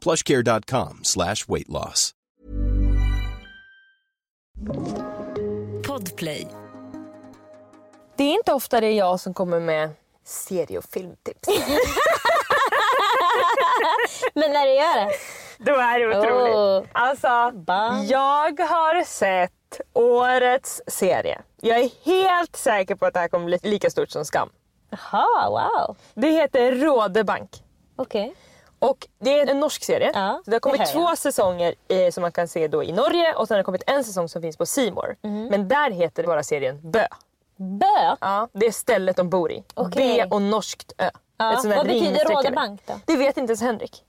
plushcare.com slash weight loss. Podplay. Det är inte ofta det är jag som kommer med serie och filmtips. Men när du gör det. Då är det otroligt. Oh. Alltså, Bam. jag har sett årets serie. Jag är helt säker på att det här kommer bli lika stort som Skam. Jaha, wow. Det heter Rådebank. Okej. Och det är en norsk serie. Ja, det har kommit det två säsonger eh, som man kan se då i Norge och sen har det kommit en säsong som finns på C More. Mhm. Men där heter bara serien Bö. Bö? Ja, det är stället de bor i. Okej. B och norskt Ö. Ja, vad betyder. Rådebank då? Det vet inte ens Henrik.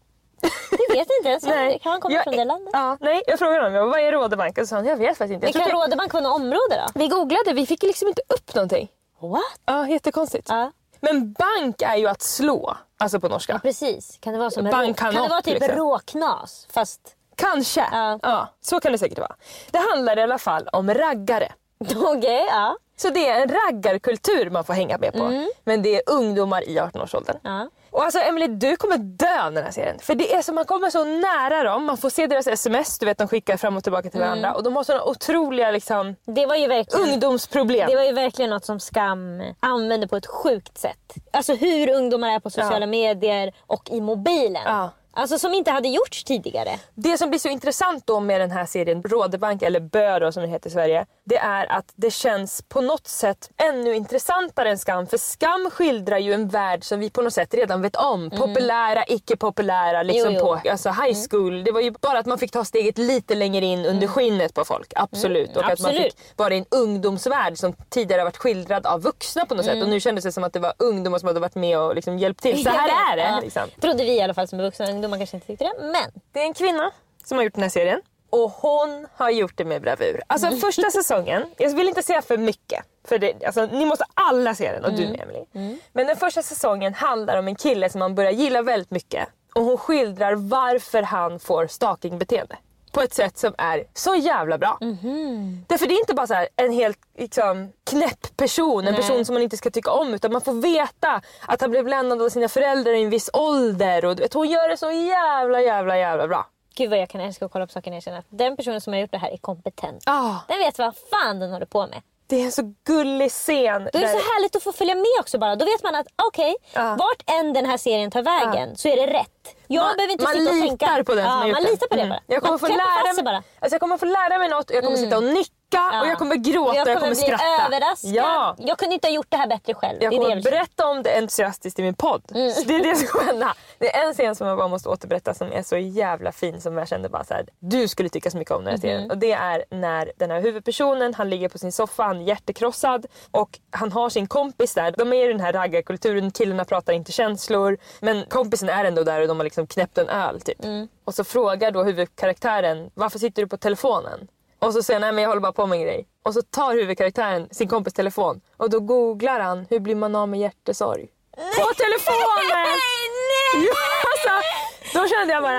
Det vet inte ens. Nej. Kan man komma Jag- från det landet? Ja, nej, jag frågade honom vad är Rådebank och så sa han jag vet faktiskt inte. Men Jag tror kan Rådebank vara något område då? Vi googlade, vi fick liksom inte upp någonting. What? Ja, jättekonstigt. Ja. Men bank är ju att slå, alltså på norska. Precis. Kan det vara som Bank kan Kan det vara typ liksom. råknas? Fast Kanske. Ja. Ja, så kan det säkert vara. Det handlar i alla fall om raggare. okej, ja. Så det är en raggarkultur man får hänga med på. Men det är ungdomar i 18-årsåldern. Ja. Och alltså Emily, du kommer dö den här serien. För det är så, man kommer så nära dem. Man får se deras sms, du vet de skickar fram och tillbaka till varandra. Och de har såna otroliga liksom, Det var ju verkligen... ungdomsproblem. Det var ju verkligen något som Skam använde på ett sjukt sätt. Alltså hur ungdomar är på sociala Ja. medier och i mobilen. Ja. Alltså som inte hade gjorts tidigare. Det som blir så intressant då med den här serien Rådebank, eller Bö då, som det heter i Sverige, det är att det känns på något sätt ännu intressantare än Skam. För Skam skildrar ju en värld som vi på något sätt redan vet om. Populära, icke-populära, liksom Mm. Jo, jo. på alltså high school. Det var ju bara att man fick ta steget lite längre in under skinnet på folk. Absolut. Och att man Mm. absolut. fick vara i en ungdomsvärld som tidigare har varit skildrad av vuxna på något sätt. Och nu kändes det som att det var ungdomar som hade varit med och liksom hjälpt till. Så här är det. Ja. Liksom. Trodde vi i alla fall som vuxna. Ungdomar kanske inte tyckte det. Men Det är en kvinna som har gjort den här serien. Och hon har gjort det med bravur. Alltså Mm. första säsongen, jag vill inte säga för mycket. För det, alltså, ni måste alla se den och Mm. du med Emily. Men den första säsongen handlar om en kille som man börjar gilla väldigt mycket. Och hon skildrar varför han får stalkingbeteende. På ett sätt som är så jävla bra. Mhm. Därför det är inte bara så en helt liksom, knäpp person, en person som man inte ska tycka om. Utan man får veta att han blev lämnad av sina föräldrar i en viss ålder. Och vet, hon gör det så jävla jävla jävla bra. gud vad jag kan älska att kolla på saker när jag känner att den personen som har gjort det här är kompetent. Ah, Den vet vad fan den håller på med. Det är en så gullig scen. Då är det där- så härligt att få följa med också bara. Då vet man att okej, Ja. vart än den här serien tar vägen så är det rätt. Jag man, behöver inte man sitta och tänka. litar på den ja, som har gjort Man litar på det Mm. bara. Jag kommer, man få lära mig, alltså jag kommer få lära mig något och jag kommer sitta och nicka och jag kommer gråta och jag kommer, bli skratta. överraskad. Ja. Jag kunde inte ha gjort det här bättre själv. Jag kommer det jag berätta om det entusiastiskt i min podd. Mm. Det är det som kommer hända. Det är en scen som jag bara måste återberätta som är så jävla fin som jag kände bara så här, du skulle tycka så mycket om den här Mhm. serien. Och det är när den här huvudpersonen, han ligger på sin soffa, han är hjärtekrossad och han har sin kompis där. De är i den här raggarkulturen, killarna pratar inte känslor men kompisen är ändå där och de har liksom knäppt en öl typ. Mm. Och så frågar då huvudkaraktären, varför sitter du på telefonen? Och så säger han, nej men jag håller bara på med en grej. Och så tar huvudkaraktären sin kompis telefon och då googlar han, hur blir man av med hjärtesorg? På telefonen! Nej, nej! Ja! Då kände jag bara,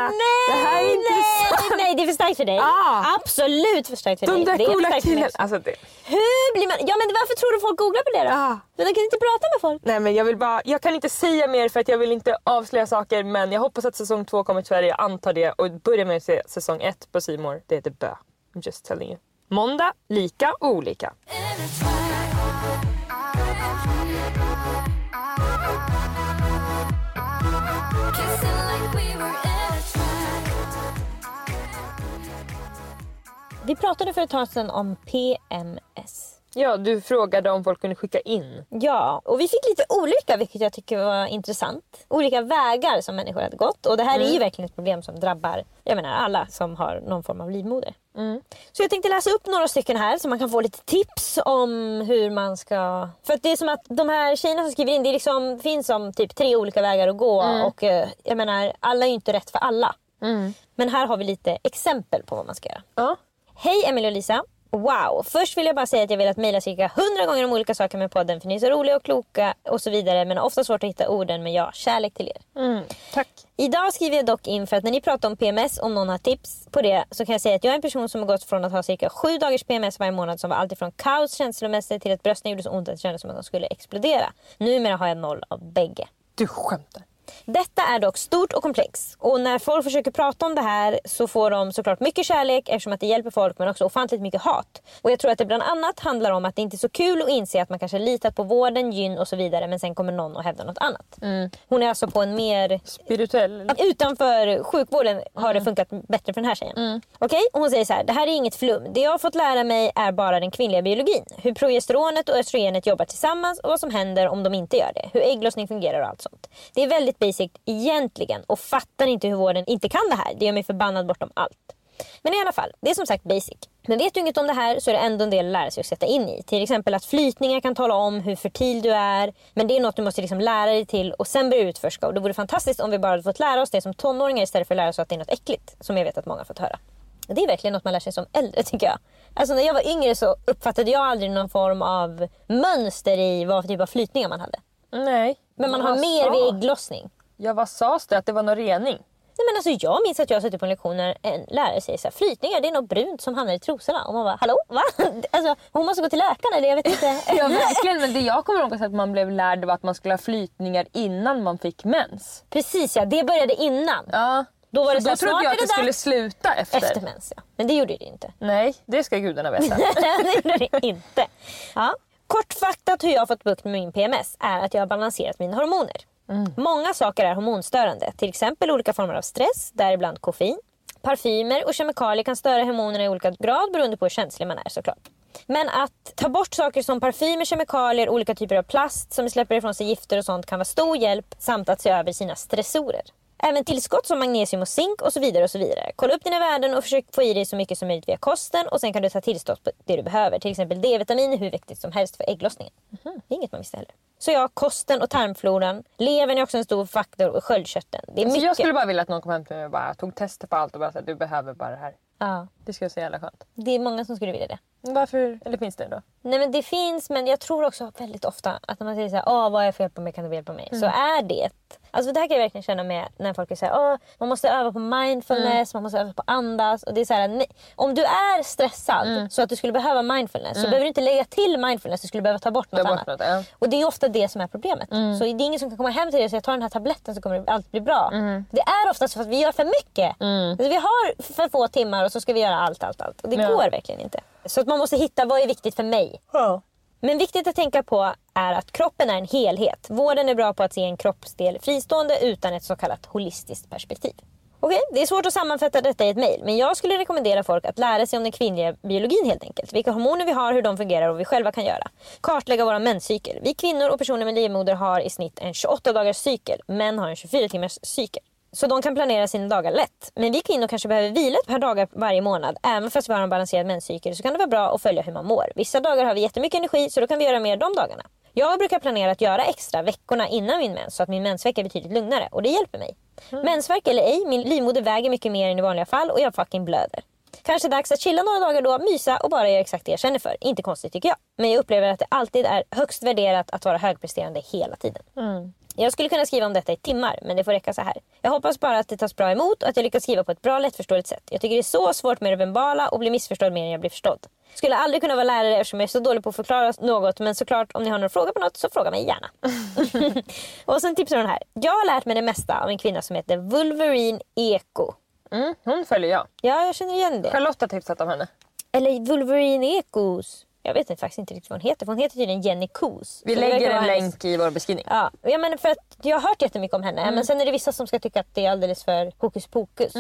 det här är nej, intressant. nej, det är för starkt för dig. Ah. Absolut för starkt för De dig. där det är för coola killarna. Alltså det. Hur blir man... Ja men varför tror du folk googlar på det då? Ah. Men de kan inte prata med folk. Nej men jag vill bara, jag kan inte säga mer för att jag vill inte avslöja saker men jag hoppas att säsong två kommer till Sverige, jag antar det och börja med att se säsong ett på More. Det heter Bö. I'm just telling you. Måndag, lika och olika. Vi pratade för ett tag sedan om PMS. Ja, du frågade om folk kunde skicka in. Ja, och vi fick lite olika vilket jag tycker var intressant. Olika vägar som människor hade gått. Och det här är ju verkligen ett problem som drabbar jag menar, alla som har någon form av livmoder. Så jag tänkte läsa upp några stycken här så man kan få lite tips om hur man ska... För det är som att de här tjejerna som skriver in, det liksom, finns som typ tre olika vägar att gå. Och eh, jag menar, alla är ju inte rätt för alla. Men här har vi lite exempel på vad man ska göra. Ja. Hej Emelie och Lisa. Wow! Först vill jag bara säga att jag velat mejla cirka hundra gånger om olika saker med podden för ni är så roliga och kloka och så vidare men ofta svårt att hitta orden men ja, kärlek till er. Mm, tack. Idag skriver jag dock in för att när ni pratar om PMS, om någon har tips på det, så kan jag säga att jag är en person som har gått från att ha cirka sju dagars PMS varje månad som var alltifrån kaos känslomässigt till att brösten gjorde så ont att det kändes som att de skulle explodera. Numera har jag noll av bägge. Du skämtar. Detta är dock stort och komplext och när folk försöker prata om det här så får de såklart mycket kärlek eftersom att det hjälper folk men också ofantligt mycket hat. Och jag tror att det bland annat handlar om att det inte är så kul att inse att man kanske litat på vården, gyn och så vidare men sen kommer någon och hävdar något annat. Hon är alltså på en mer Spirituell. Utanför sjukvården har det funkat bättre för den här tjejen. Okej, och hon säger så här. Det här är inget flum. Det jag har fått lära mig är bara den kvinnliga biologin. Hur progesteronet och östrogenet jobbar tillsammans och vad som händer om de inte gör det. Hur ägglossning fungerar och allt sånt. Det är väldigt basic egentligen och fattar inte hur vården inte kan det här. Det gör mig förbannad bortom allt. Men i alla fall, det är som sagt basic. Men vet du inget om det här så är det ändå en del att lära sig att sätta in i. Till exempel att flytningar kan tala om hur fertil du är. Men det är något du måste liksom lära dig till och sen börja utforska. Och det vore fantastiskt om vi bara hade fått lära oss det som tonåringar istället för att lära oss att det är något äckligt. Som jag vet att många har fått höra. Det är verkligen något man lär sig som äldre tycker jag. Alltså när jag var yngre så uppfattade jag aldrig någon form av mönster i vad för typ av flytningar man hade. Nej. Men man har mer sa- vid ägglossning. Ja vad sades det? Att det var någon rening? Nej, men alltså, jag minns att jag suttit på en lektion när en lärare säger så här, flytningar det är något brunt som hamnar i trosorna. Och man bara, hallå? Va? Alltså, hon måste gå till läkaren eller jag vet inte. Ja verkligen, men det jag kommer ihåg att man blev lärd var att man skulle ha flytningar innan man fick mens. Precis ja, det började innan. Ja. Då var det Så här, då trodde jag att det det skulle sluta efter. Efter mens ja. Men det gjorde det inte. Nej, det ska gudarna veta. det gjorde det inte. Ja. Kortfattat hur jag har fått bukt med min PMS är att jag har balanserat mina hormoner. Många saker är hormonstörande. Till exempel olika former av stress, däribland koffein. Parfymer och kemikalier kan störa hormonerna i olika grad beroende på hur känslig man är såklart. Men att ta bort saker som parfymer, kemikalier, olika typer av plast som släpper ifrån sig gifter och sånt kan vara stor hjälp samt att se över sina stressorer. Även tillskott som magnesium och zink och så vidare. och så vidare. Kolla upp dina värden och försök få i dig så mycket som möjligt via kosten och sen kan du ta tillskott på det du behöver. Till exempel D-vitamin är hur viktigt som helst för ägglossningen. Det är inget man visste heller. Så ja, kosten och tarmfloran. Levern är också en stor faktor och sköldkörteln. Det är Så mycket. jag skulle bara vilja att någon kom hem till mig och bara tog tester på allt och bara sa du behöver bara det här. ja, Det skulle jag säga jävla skönt. det är många som skulle vilja det. Varför? Eller finns det då? Nej men det finns men jag tror också väldigt ofta att när man säger så här, Åh, vad är fel på mig, kan du hjälpa mig? Så är det. Alltså det här kan jag verkligen känna med när folk säger Åh, man måste öva på mindfulness, man måste öva på andas. Och det är så här, nej, om du är stressad så att du skulle behöva mindfulness så behöver du inte lägga till mindfulness, du skulle behöva ta bort något Ta bort annat. något, ja. Och det är ofta det som är problemet. Så det är ingen som kan komma hem till dig och säga ta den här tabletten så kommer allt bli bra. Det är ofta så att vi gör för mycket. Alltså, vi har för få timmar och så ska vi göra allt, allt, allt. Och det Ja. går verkligen inte. Så att man måste hitta vad är viktigt för mig. Men viktigt att tänka på är att kroppen är en helhet. Vården är bra på att se en kroppsdel fristående utan ett så kallat holistiskt perspektiv. Okej, det är svårt att sammanfatta detta i ett mejl, men jag skulle rekommendera folk att lära sig om den kvinnliga biologin helt enkelt. Vilka hormoner vi har, hur de fungerar och vad vi själva kan göra. Kartlägga vår menscykel. Vi kvinnor och personer med livmoder har i snitt en 28 dagars cykel. Män har en 24 timmars cykel. Så de kan planera sina dagar lätt. Men vi kvinnor kanske behöver vila ett par dagar varje månad. Även fast vi har en balanserad menscykel så kan det vara bra att följa hur man mår. Vissa dagar har vi jättemycket energi så då kan vi göra mer de dagarna. Jag brukar planera att göra extra veckorna innan min mens så att min mensvecka är betydligt lugnare och det hjälper mig. Mensvärk eller ej, min livmoder väger mycket mer än i vanliga fall och jag fucking blöder. Kanske dags att chilla några dagar då, mysa och bara göra exakt det jag känner för. Inte konstigt tycker jag. Men jag upplever att det alltid är högst värderat att vara högpresterande hela tiden. Jag skulle kunna skriva om detta i timmar, men det får räcka så här. Jag hoppas bara att det tas bra emot och att jag lyckas skriva på ett bra lättförståeligt sätt. Jag tycker det är så svårt med det verbala och blir missförstådd mer än jag blir förstådd. Skulle aldrig kunna vara lärare eftersom jag är så dålig på att förklara något men såklart om ni har några frågor på något så fråga mig gärna. och sen tipsar hon här. Jag har lärt mig det mesta av en kvinna som heter Wolverine Eko. Mm, hon följer jag. Ja, jag känner igen det. Charlotte har tipsat om henne. Eller Wolverine Ekos. Jag vet inte, faktiskt inte riktigt vad hon heter. För hon heter tydligen Jenny Koos. Vi lägger en hennes- länk i vår beskrivning. Ja, ja men för att jag har hört jättemycket om henne. Men sen är det vissa som ska tycka att det är alldeles för hokus pokus.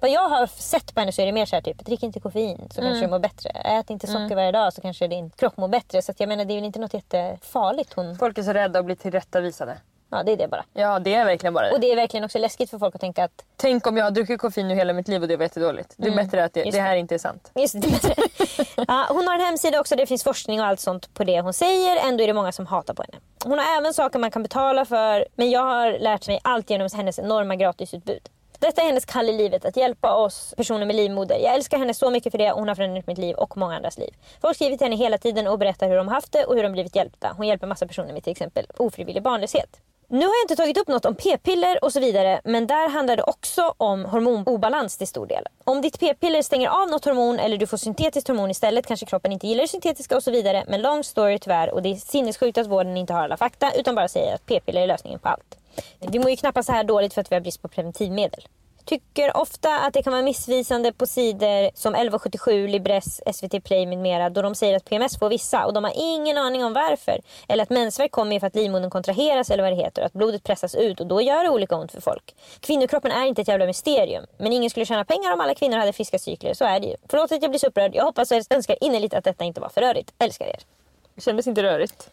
Vad jag har sett på henne så är det mer så här typ, drick inte koffein så kanske du mår bättre. Ät inte socker varje dag så kanske din kropp mår bättre. Så att jag menar det är väl inte något jättefarligt hon... Folk är så rädda att bli tillrättavisade. Ja det är det bara. Ja, det är verkligen bara det. Och det är verkligen också läskigt för folk att tänka att Tänk om jag har druckit koffein nu hela mitt liv och det var jättedåligt. Det är bättre att det, det här inte är sant. Just det. ja, hon har en hemsida också det finns forskning och allt sånt på det hon säger. Ändå är det många som hatar på henne. Hon har även saker man kan betala för. Men jag har lärt mig allt genom hennes enorma gratisutbud. Detta är hennes kall i livet, att hjälpa oss personer med livmoder. Jag älskar henne så mycket för det. Hon har förändrat mitt liv och många andras liv. Folk skriver till henne hela tiden och berättar hur de haft det och hur de blivit hjälpta. Hon hjälper massa personer med till exempel ofrivillig barnlöshet. Nu har jag inte tagit upp något om p-piller och så vidare men där handlar det också om hormonobalans till stor del. Om ditt p-piller stänger av något hormon eller du får syntetiskt hormon istället kanske kroppen inte gillar det syntetiska och så vidare. Men long story tyvärr och det är sinnessjukt att vården inte har alla fakta utan bara säger att p-piller är lösningen på allt. Vi mår ju knappast så här dåligt för att vi har brist på preventivmedel. Tycker ofta att det kan vara missvisande på sidor som 1177, Libress, SVT Play med mera då de säger att PMS får vissa och de har ingen aning om varför. Eller att mensvärk kommer för att livmodern kontraheras eller vad det heter och att blodet pressas ut och då gör det olika ont för folk. Kvinnokroppen är inte ett jävla mysterium men ingen skulle tjäna pengar om alla kvinnor hade friska cykler, så är det ju. Förlåt att jag blir så upprörd, jag hoppas och önskar innerligt att detta inte var för rörigt. Älskar er. Det kändes inte rörigt.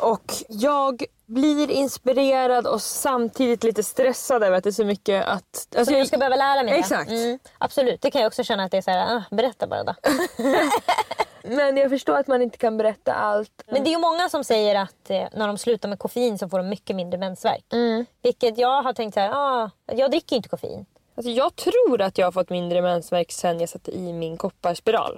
Och jag blir inspirerad och samtidigt lite stressad över att det är så mycket att... Alltså Så jag ska behöva lära mig det. Exakt. Mm, absolut, det kan jag också känna att det är så här, ah, berätta bara då. Men jag förstår att man inte kan berätta allt. Men det är ju många som säger att eh, när de slutar med koffein så får de mycket mindre mensvärk. Mm. Vilket jag har tänkt så här, ah, jag dricker ju inte koffein. Alltså jag tror att jag har fått mindre mensvärk sen jag satte i min kopparspiral.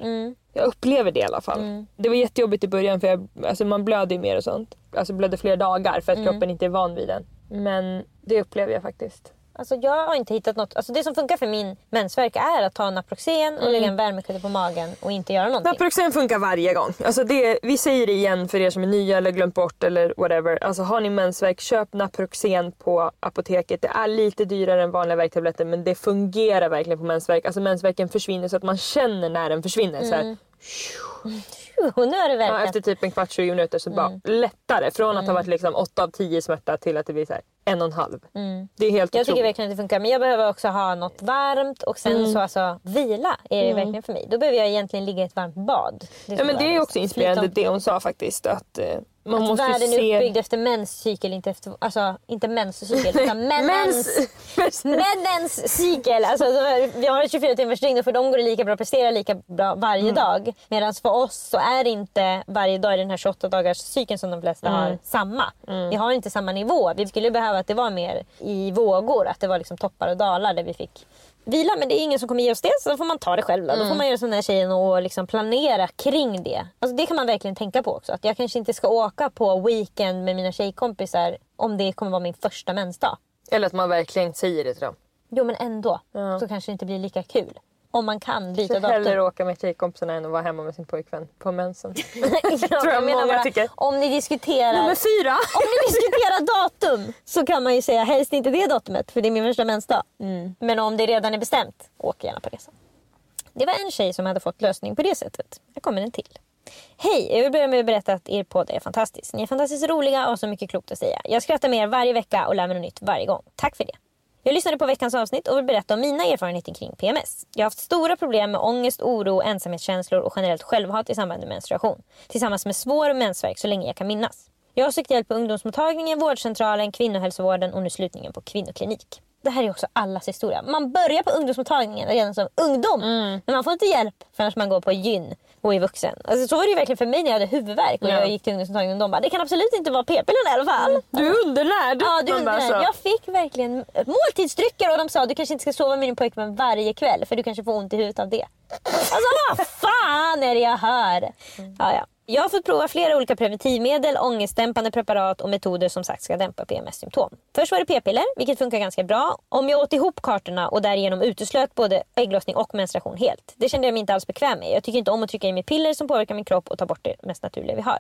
Jag upplever det i alla fall. Det var jättejobbigt i början för jag, alltså man blöder ju mer och sånt. Alltså blöder flera dagar för att kroppen inte är van vid den. Men det upplever jag faktiskt. Alltså jag har inte hittat något. Alltså det som funkar för min mensvärk är att ta Naproxen och lägga en värmekudde på magen och inte göra någonting. Naproxen funkar varje gång. Alltså det, vi säger det igen för er som är nya eller glömt bort eller whatever. Alltså har ni mensvärk, köp Naproxen på apoteket. Det är lite dyrare än vanliga värktabletter men det fungerar verkligen på mensvärk. Alltså mensvärken försvinner så att man känner när den försvinner. Så här. Och nu har det Ja, efter typ en kvart, 20 minuter så bara lättare. Från att ha varit liksom 8 av 10 smärta till att det blir så här en och en halv. Det är helt Jag tycker otroligt. verkligen att det funkar men jag behöver också ha något varmt och sen så alltså vila är det verkligen för mig. Då behöver jag egentligen ligga i ett varmt bad. Ja, som men det är också inspirerande det hon sa faktiskt. Att eh, man att måste världen se... är uppbyggd efter menscykel, inte efter, alltså inte menscykel utan männens, Mens. männens cykel. Alltså, vi har ett 24 timmars dygn och för dem går det lika bra att prestera lika bra varje Mm. dag. Medan för oss så är det inte varje dag i den här 28 dagars cykeln som de flesta Mm. har samma. Vi har inte samma nivå. Vi skulle behöva att det var mer i vågor, att det var liksom toppar och dalar där vi fick vila. Men det är ingen som kommer ge oss det så då får man ta det själv. Då, då får Mm. man göra som den här tjejen och liksom planera kring det. Alltså det kan man verkligen tänka på också. Att jag kanske inte ska åka på weekend med mina tjejkompisar om det kommer vara min första mensdag. Eller att man verkligen säger det till dem. Jo men ändå så kanske det inte blir lika kul. Om man kan byta Jag hellre datum. åka med tjejkompisarna än att vara hemma med sin pojkvän på mensen. ja, tror jag menar många bara, tycker. Om ni diskuterar Nummer fyra! Om ni diskuterar datum så kan man ju säga helst inte det datumet för det är min första mensdag. Men om det redan är bestämt, åk gärna på resan. Det var en tjej som hade fått lösning på det sättet. Här kommer en till. Hej, jag vill börja med att berätta att er podd är fantastisk. Ni är fantastiskt roliga och har så mycket klokt att säga. Jag skrattar med er varje vecka och lär mig något nytt varje gång. Tack för det. Jag lyssnade på veckans avsnitt och vill berätta om mina erfarenheter kring PMS. Jag har haft stora problem med ångest, oro, ensamhetskänslor och generellt självhat i samband med menstruation. Tillsammans med svår mensvärk så länge jag kan minnas. Jag har sökt hjälp på ungdomsmottagningen, vårdcentralen, kvinnohälsovården och nu slutningen på kvinnoklinik. Det här är också allas historia. Man börjar på ungdomsmottagningen redan som ungdom. Men man får inte hjälp förrän man går på gyn och är vuxen. Alltså, så var det ju verkligen för mig när jag hade huvudvärk och Ja. jag gick till ungdomsmottagningen och de bara det kan absolut inte vara p-pillerna i alla fall. Du är undernärd! Ja, du undrar. så. Jag fick verkligen måltidsdrycker och de sa du kanske inte ska sova med din pojkvän varje kväll för du kanske får ont i huvudet av det. Alltså vad fan är det jag hör? Ja, ja. Jag har fått prova flera olika preventivmedel, ångestdämpande preparat och metoder som sagt ska dämpa PMS-symptom. Först var det p-piller, vilket funkar ganska bra. Om jag åt ihop kartorna och därigenom uteslöt både ägglossning och menstruation helt. Det kände jag mig inte alls bekväm med. Jag tycker inte om att trycka i mig piller som påverkar min kropp och ta bort det mest naturliga vi har.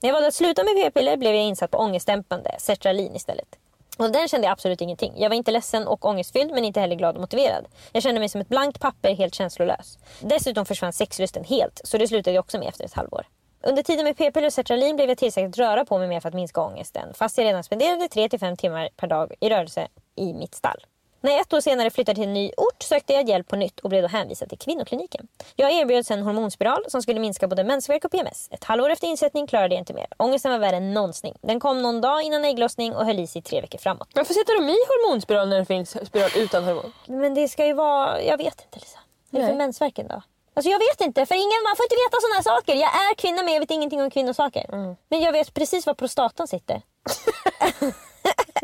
När jag valde att sluta med p-piller blev jag insatt på ångestdämpande, sertralin istället. Och den kände jag absolut ingenting. Jag var inte ledsen och ångestfylld men inte heller glad och motiverad. Jag kände mig som ett blankt papper, helt känslolös. Dessutom försvann sexlusten helt, så det slutade jag också med efter ett halvår. Under tiden med p-piller och sertralin blev jag tillsagd att röra på mig mer för att minska ångesten. Fast jag redan spenderade 3-5 timmar per dag i rörelse i mitt stall. När jag ett år senare flyttade till en ny ort sökte jag hjälp på nytt och blev då hänvisad till kvinnokliniken. Jag erbjöds en hormonspiral som skulle minska både mensvärk och PMS. Ett halvår efter insättning klarade jag inte mer. Ångesten var värre än någonsin. Den kom någon dag innan ägglossning och höll i sig tre veckor framåt. Varför sätter de i hormonspiral när det finns spiral utan hormon? Men det ska ju vara... Jag vet inte Lisa. Är det för mensvärken då? Alltså jag vet inte, för ingen, man får inte veta sådana här saker. Jag är kvinna men jag vet ingenting om kvinnosaker. Men jag vet precis var prostatan sitter.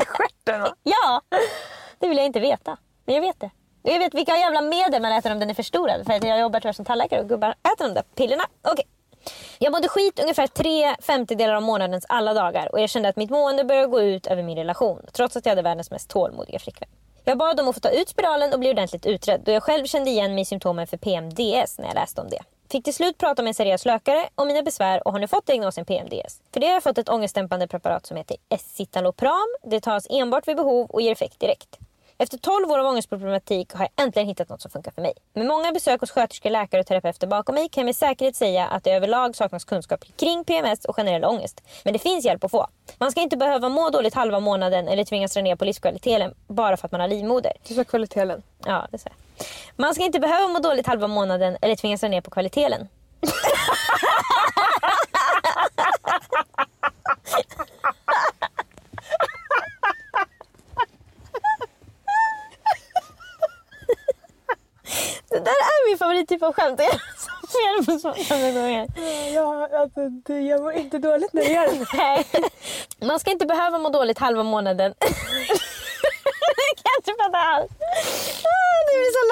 Stjärten va? Ja! Det vill jag inte veta. Men jag vet det. Jag vet vilka jävla medel man äter om den är förstorad. För att jag jobbar tyvärr som tandläkare och gubbar äter de där pillerna. Okej. Jag mådde skit ungefär tre femtedelar av månadens alla dagar och jag kände att mitt mående började gå ut över min relation. Trots att jag hade världens mest tålmodiga flickvän. Jag bad om att få ta ut spiralen och bli ordentligt utredd då jag själv kände igen mig i symptomen för PMDS när jag läste om det. Fick till slut prata med en seriös läkare om mina besvär och har nu fått diagnosen PMDS. För det har jag fått ett ångestdämpande preparat som heter Escitalopram. Det tas enbart vid behov och ger effekt direkt. Efter 12 år av ångestproblematik har jag äntligen hittat något som funkar för mig. Med många besök hos sköterskor, läkare och terapeuter bakom mig kan jag med säkerhet säga att det överlag saknas kunskap kring PMS och generell ångest. Men det finns hjälp att få. Man ska inte behöva må dåligt halva månaden eller tvingas dra ner på livskvaliteten bara för att man har livmoder. Du sa kvaliteten. Ja, det sa jag. Man ska inte behöva må dåligt halva månaden eller tvingas dra ner på kvaliteten. Det där är min favorittyp av skämt. Jag ser det på så många gånger. Ja, alltså, det, jag mår inte dåligt när jag gör det. Nej. Man ska inte behöva må dåligt halva månaden. Jag kan inte fatta alls. Ah, Det blir så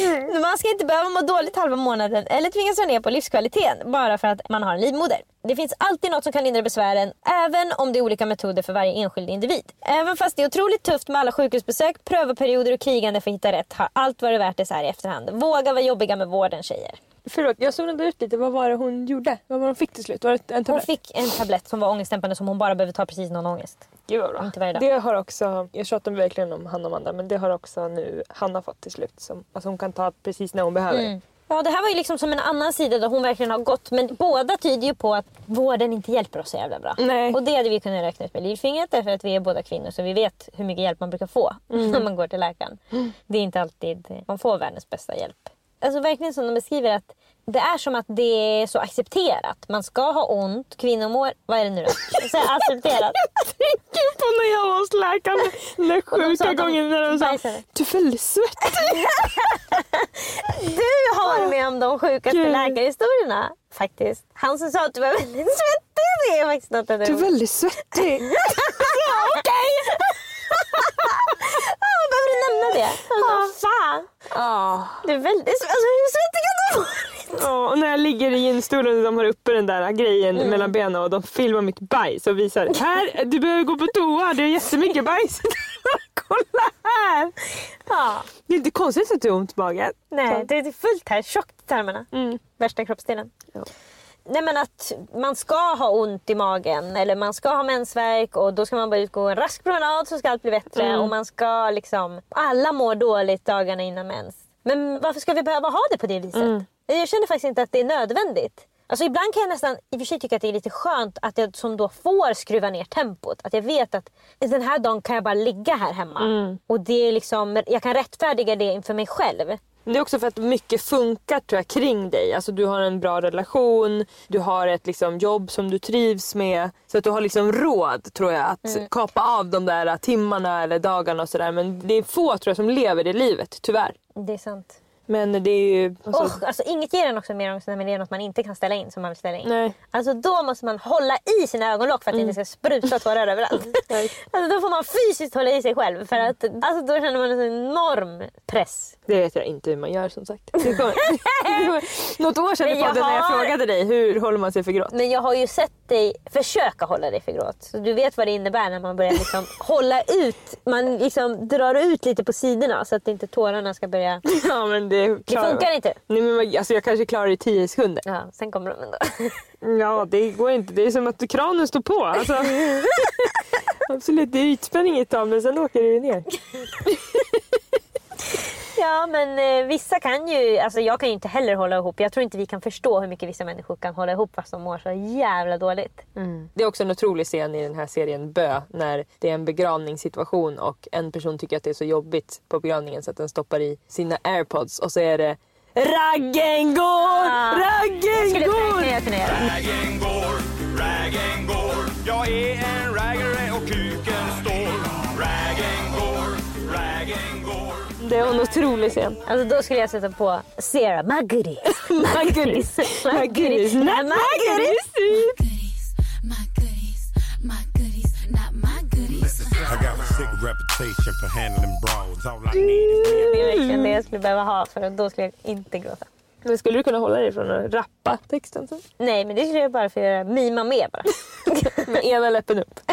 laddat. Man ska inte behöva må dåligt halva månaden eller tvingas dra ner på livskvaliteten bara för att man har en livmoder. Det finns alltid något som kan lindra besvären även om det är olika metoder för varje enskild individ. Även fast det är otroligt tufft med alla sjukhusbesök, prövoperioder och krigande för att hitta rätt har allt varit värt det så här i efterhand. Våga vara jobbiga med vården tjejer. Förlåt, jag zonade ut lite. Vad var det hon gjorde? Vad var det hon fick till slut? Var det en Hon tablett? fick en tablett som var ångestdämpande som hon bara behöver ta precis någon ångest. Gud vad bra. Inte varje dag. Det har också, jag tjatar verkligen om Hanna och Amanda, men det har också nu Hanna fått till slut. Som, alltså hon kan ta precis när hon behöver. Mm. Ja, det här var ju liksom som en annan sida där hon verkligen har gått. Men båda tyder ju på att vården inte hjälper oss så jävla bra. Nej. Och det hade vi kunnat räkna ut med lillfingret därför att vi är båda kvinnor så vi vet hur mycket hjälp man brukar få när man går till läkaren. Det är inte alltid man får världens bästa hjälp. Alltså verkligen som de beskriver att det är som att det är så accepterat. Man ska ha ont, kvinnor mår... Vad är det nu då? Så accepterat. tänker på när jag var hos läkaren den sjuka gången när de sa bajsade. du är väldigt svettig. Du har med om de sjukaste Gud. läkarhistorierna faktiskt. Han som sa att du var väldigt svettig. Det är faktiskt något Du är väldigt svettig. Okej! ah, behöver du nämna det? Vad fan. Ja. Du är väldigt alltså, hur svettig kan du vara? Ja, och när jag ligger i gynstolen och de har uppe den där grejen mellan benen och de filmar mitt bajs och visar här, du behöver gå på toa, det är jättemycket bajs. Kolla här! Ja. Det är inte konstigt att du har ont i magen. Nej, det är fullt här. Tjockt i tarmarna. Värsta kroppsdelen. Ja. Nej men att man ska ha ont i magen eller man ska ha mensvärk och då ska man bara ut gå en rask promenad så ska allt bli bättre. Och man ska liksom... Alla mår dåligt dagarna innan mens. Men varför ska vi behöva ha det på det viset? Jag känner faktiskt inte att det är nödvändigt. Alltså ibland kan jag nästan i och för sig tycka att det är lite skönt att jag som då får skruva ner tempot. Att jag vet att den här dagen kan jag bara ligga här hemma. Och det är liksom, jag kan rättfärdiga det inför mig själv. Det är också för att mycket funkar tror jag kring dig. Alltså du har en bra relation, du har ett liksom, jobb som du trivs med. Så att du har liksom råd tror jag att kapa av de där timmarna eller dagarna och sådär. Men det är få tror jag som lever det livet, tyvärr. Det är sant. Men det är ju... Alltså, Och, alltså, inget ger en också mer ångest när det är något man inte kan ställa in som man vill ställa in. Nej. Alltså då måste man hålla i sina ögonlock för att det inte ska spruta tårar överallt. alltså, då får man fysiskt hålla i sig själv för att alltså, då känner man en enorm press. Det vet jag inte hur man gör som sagt. Det kom, något år sedan i podden när jag frågade dig hur håller man sig för gråt? Men jag har ju sett dig försöka hålla dig för gråt. Så du vet vad det innebär när man börjar liksom hålla ut. Man liksom drar ut lite på sidorna så att inte tårarna ska börja... Ja men det Det funkar inte. Nej, men alltså, jag kanske klarar det i tio sekunder. Ja, sen kommer de ändå. Ja det går inte. Det är som att kranen står på. Alltså, absolut, det är ytspänning i ett tag men sen åker det ner. Ja men eh, vissa kan ju, alltså jag kan ju inte heller hålla ihop. Jag tror inte vi kan förstå hur mycket vissa människor kan hålla ihop fast de mår så jävla dåligt. Det är också en otrolig scen i den här serien Bö när det är en begravningssituation och en person tycker att det är så jobbigt på begravningen så att den stoppar i sina airpods och så är det Raggen går! Raggen Skulle går! Raggen går, raggen går Jag är en raggare och kuken står Det är en otrolig scen. Alltså då skulle jag sätta på Sarah, my goodies. My goodies. My goodies. Not my goodies. goodies, my goodies, my goodies, not my goodies. I got a sick reputation for handling bras. All I need is me. Det är verkligen det jag skulle behöva ha för då skulle jag inte gråta. Men skulle du kunna hålla dig från att rappa texten sen? Nej men det skulle jag bara få göra, mima med bara. Med ena läppen upp.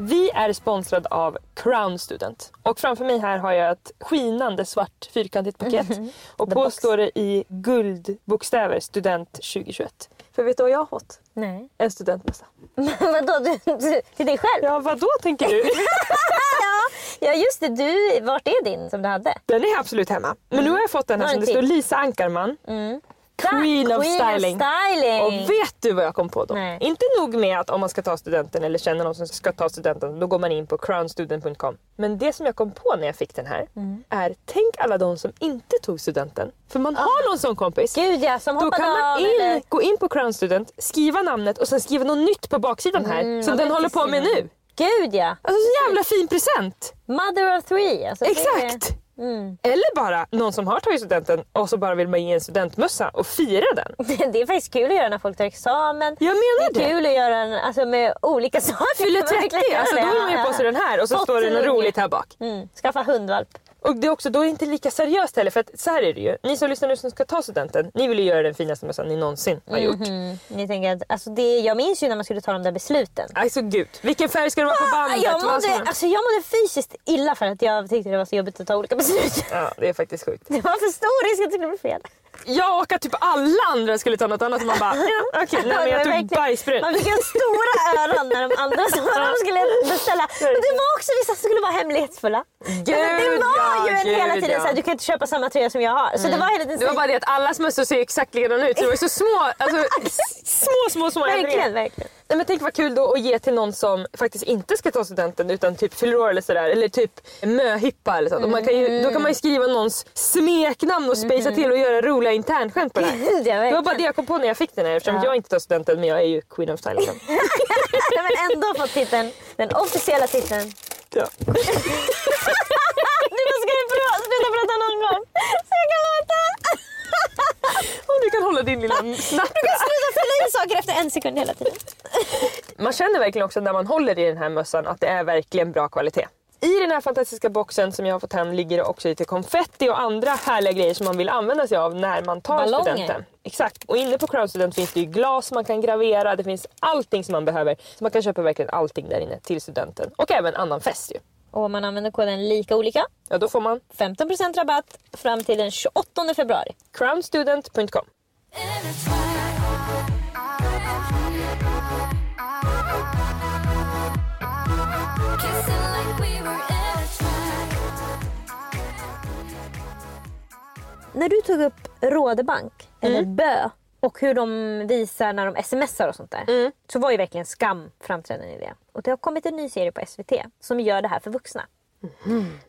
Vi är sponsrad av Crown Student. Och framför mig här har jag ett skinande svart fyrkantigt paket. Och på står det i guldbokstäver Student 2021. För vet du vad jag har fått? Nej. En studentmössa. Vadå, du, du, till dig själv? Ja, vad då tänker du? Ja just det, du, vart är din som du hade? Den är absolut hemma. Men nu har jag fått den här som det står? Lisa Ankarman. Mm. Queen of Queen styling. Of styling. Och vet du vad jag kom på då? Nej. Inte nog med att om man ska ta studenten eller känner någon som ska ta studenten, då går man in på crownstudent.com. Men det som jag kom på när jag fick den här Mm. är, tänk alla de som inte tog studenten. För man har någon sån kompis. Ah. Gud ja, som Då kan man in, eller... gå in på Crown Student, skriva namnet och sen skriva något nytt på baksidan här som Mm, ja, den håller på med nu. Gud ja. Alltså så jävla fin present! Mother of three. Alltså, det Exakt! Eller bara någon som har tagit studenten och så bara vill man ge en studentmössa och fira den. Det är faktiskt kul att göra när folk tar examen. Jag menar det är det. kul att göra en, alltså, med olika saker. Fyller Verkligen 30, göra alltså då har man ju på sig den här och så Fått står det något roligt här bak. Mm. Skaffa hundvalp. Och det är också, då är det inte lika seriöst heller för att så här är det ju. Ni som lyssnar nu som ska ta studenten, ni vill ju göra den finaste mössan ni någonsin har gjort. Mm. Ni tänker att, alltså det, jag minns ju när man skulle ta de där besluten. Alltså gud, vilken färg ska det vara på bandet? jag, mådde, alltså, jag mådde fysiskt illa för att jag tyckte det var så jobbigt att ta olika beslut. Ja, det är faktiskt sjukt. Det var för stor risk att det skulle bli fel. Jag och att typ alla andra skulle ta något annat och man bara, okej, nej, men jag tog bajsbrun. Man fick ju stora öron när de andra vad de skulle beställa. Men det var också vissa som skulle vara hemlighetsfulla. Gud, det var ja, ju en gud, hela tiden ja. Mm. såhär, du kan inte köpa samma tröja som jag har. Så det var hela tiden Det var bara det att allas mössor ser exakt likadana ut. Så det var så små, alltså, små, små, små ändringar. Verkligen, verkligen. Nej, men tänk vad kul då att ge till någon som faktiskt inte ska ta studenten utan typ fyller eller sådär. Eller typ möhippa eller så. Och man kan ju, då kan man ju skriva nåons smeknamn och spacea till och göra roliga internskämt på det här. Ja, Det var bara det jag kom på när jag fick den här eftersom Ja. jag inte tar studenten men jag är ju Queen of. Jag har ändå fått titeln, den officiella titeln. ja. Du ska prata, sluta prata någon gång? Så jag kan låta. Och du kan hålla din lilla snack. Sluta fylla i saker efter en sekund hela tiden. Man känner verkligen också när man håller i den här mössan att det är verkligen bra kvalitet. I den här fantastiska boxen som jag har fått hem ligger det också lite konfetti och andra härliga grejer som man vill använda sig av när man tar Ballonger. studenten. Exakt. Och inne på Crown Student finns det ju glas man kan gravera, det finns allting som man behöver. Så man kan köpa verkligen allting där inne till studenten. Och även annan fest ju. Och om man använder koden lika olika, Ja, då får man 15% rabatt fram till den 28 februari. crownstudent.com. När du tog upp Rådebank, eller Bö, och hur de visar när de smsar och sånt där. Så var ju verkligen skam framträdande i det. Och det har kommit en ny serie på SVT som gör det här för vuxna.